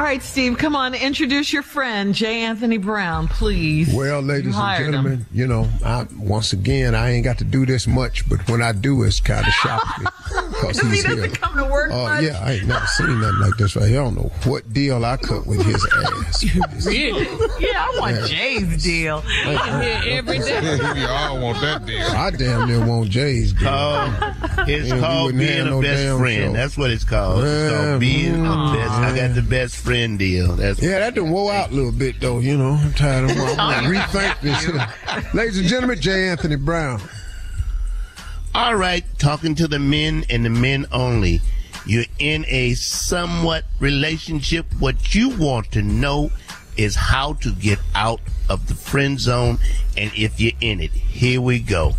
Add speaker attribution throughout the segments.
Speaker 1: All right, Steve, come on, introduce your friend, J. Anthony Brown, please.
Speaker 2: Well, ladies and
Speaker 1: hired him.
Speaker 2: gentlemen, you know, I, once again, I ain't got to do this much, but when I do, it's kind of shocking. Because
Speaker 1: He
Speaker 2: he's
Speaker 1: doesn't
Speaker 2: here.
Speaker 1: come to work
Speaker 2: Oh,
Speaker 1: much.
Speaker 2: yeah, I ain't never seen nothing like this right here. I don't know what deal I cut with his ass.
Speaker 1: Really? Yeah, I want
Speaker 2: Yeah.
Speaker 1: Jay's deal. I'm here every day.
Speaker 3: we all want that deal.
Speaker 2: I damn near want Jay's deal.
Speaker 4: Called, it's
Speaker 2: Yeah, we
Speaker 4: called being a
Speaker 2: no
Speaker 4: best friend.
Speaker 2: show.
Speaker 4: That's what it's called. It's
Speaker 2: Yeah,
Speaker 4: called being
Speaker 2: mm,
Speaker 4: the best. I got the best friend deal. That's
Speaker 2: Yeah, that done wore out a little bit, though, you know. I'm tired of I'm gonna rethink this. Ladies and gentlemen, J. Anthony Brown.
Speaker 4: All right, talking to the men and the men only. You're in a somewhat relationship. What you want to know is how to get out of the friend zone. And if you're in it, here we go.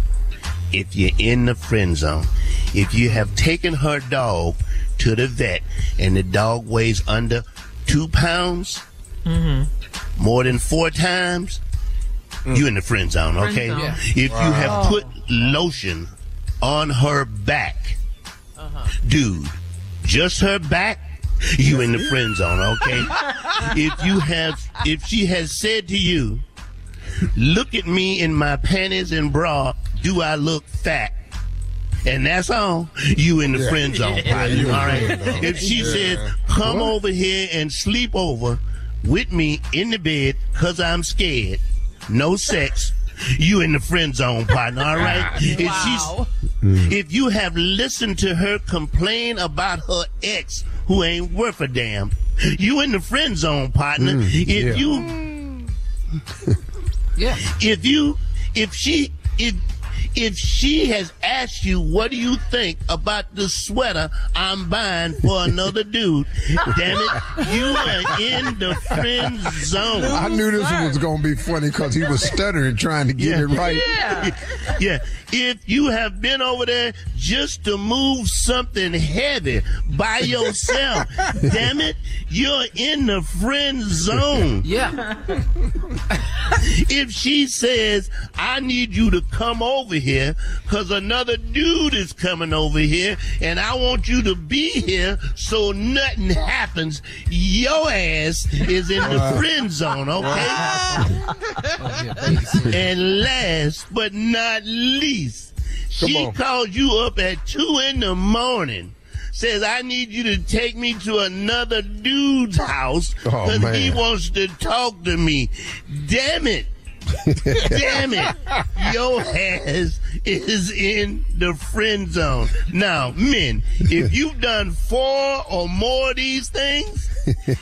Speaker 4: If you're in the friend zone, if you have taken her dog to the vet and the dog weighs under two pounds, mm-hmm. more than four times, mm. you're in the friend zone,
Speaker 1: Friend
Speaker 4: okay?
Speaker 1: zone. Yeah.
Speaker 4: If you have put lotion on her back, dude, just her back, you in the friend zone, okay? if you have, if she has said to you, look at me in my panties and bra, do I look fat? And that's all. You in the friend zone, partner,
Speaker 2: you in
Speaker 4: all right?
Speaker 2: friend zone.
Speaker 4: If she says, come over here and sleep over with me in the bed because I'm scared, no sex, you in the friend zone, partner, all right? If she's Mm. if you have listened to her complain about her ex who ain't worth a damn, you in the friend zone, partner. Mm. if
Speaker 2: yeah.
Speaker 4: you
Speaker 1: Yeah.
Speaker 4: if you if she if if she has asked you what do you think about the sweater I'm buying for another dude, damn it, you are in the friend zone.
Speaker 2: I knew this was going to be funny because he was stuttering trying to get
Speaker 4: Yeah.
Speaker 2: it right.
Speaker 1: Yeah.
Speaker 4: Yeah, if you have been over there just to move something heavy by yourself, damn it, you're in the friend zone.
Speaker 1: Yeah.
Speaker 4: If she says, I need you to come over here because another dude is coming over here and I want you to be here so nothing happens, your ass is in the friend zone, okay? and last but not least, she
Speaker 2: on.
Speaker 4: calls you up at two in the morning. Says, I need you to take me to another dude's house
Speaker 2: Oh,
Speaker 4: because he wants to talk to me. Damn it. Damn it. Your ass is in the friend zone. Now, men, if you've done four or more of these things,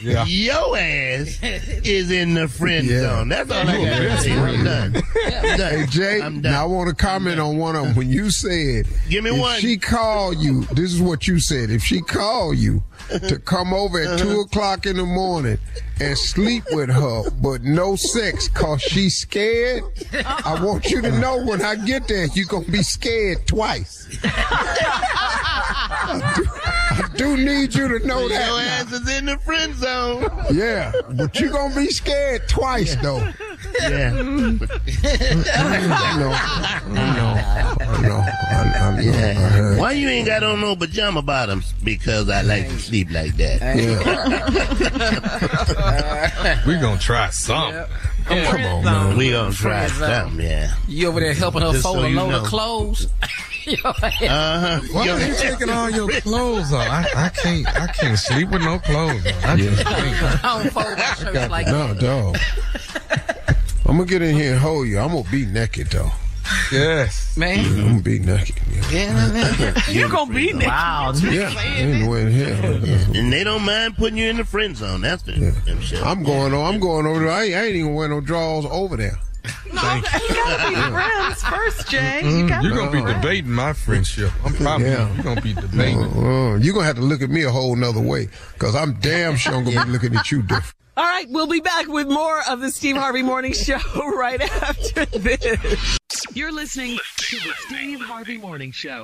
Speaker 2: Yeah.
Speaker 4: your ass is in the friend
Speaker 2: Yeah.
Speaker 4: zone. That's all I
Speaker 2: You
Speaker 4: got to say. I'm done. I'm done.
Speaker 2: Hey Jay,
Speaker 4: I'm done.
Speaker 2: now I want to comment on one of them. When you said,
Speaker 4: Give me
Speaker 2: if
Speaker 4: one.
Speaker 2: she call you, this is what you said. If she call you to come over at two uh-huh. o'clock in the morning and sleep with her, but no sex cause she's scared, I want you to know when I get there, you're gonna be scared twice. I, do, need you to know that.
Speaker 4: Your
Speaker 2: that.
Speaker 4: ass is in the friend zone.
Speaker 2: Yeah, but you're gonna be scared twice though.
Speaker 4: Yeah.
Speaker 2: I know, I know, I know, I, I know.
Speaker 4: Yeah. Why you ain't got on no pajama bottoms? Because I like to sleep like that. Yeah.
Speaker 3: we gonna try something.
Speaker 4: Come on, man. We gonna try something, yeah.
Speaker 5: You over there helping her
Speaker 4: Just
Speaker 5: fold
Speaker 4: so
Speaker 5: a load
Speaker 4: know.
Speaker 5: of clothes?
Speaker 4: Uh-huh.
Speaker 3: Why
Speaker 4: Yo,
Speaker 3: are you taking all your clothes off? I, I can't. I can't sleep with no clothes on. I just can't.
Speaker 5: I don't fold my shirts like
Speaker 2: No, dog. I'm gonna get in here and hold you. I'm gonna be naked though.
Speaker 3: Yes.
Speaker 5: man.
Speaker 2: I'm gonna be naked. Yeah,
Speaker 5: Yeah, man.
Speaker 1: You're gonna be next.
Speaker 5: Wow.
Speaker 2: yeah. ain't no way in hell.
Speaker 4: and they don't mind putting you in the friend zone. That's for them sure.
Speaker 2: I'm going on. I'm going over there. I ain't, I ain't even wearing no drawers over there.
Speaker 1: You gotta be friends first, Jay. You
Speaker 3: Mm,
Speaker 1: gotta
Speaker 3: You're gonna be
Speaker 1: friends.
Speaker 3: debating my friendship. I'm probably.
Speaker 2: Yeah.
Speaker 3: You're gonna be debating.
Speaker 2: Uh, you're gonna have to look at me a whole nother way, cause I'm damn sure I'm gonna be looking at you different.
Speaker 1: All right, we'll be back with more of the Steve Harvey Morning Show right after this. You're listening to the Steve Harvey Morning Show.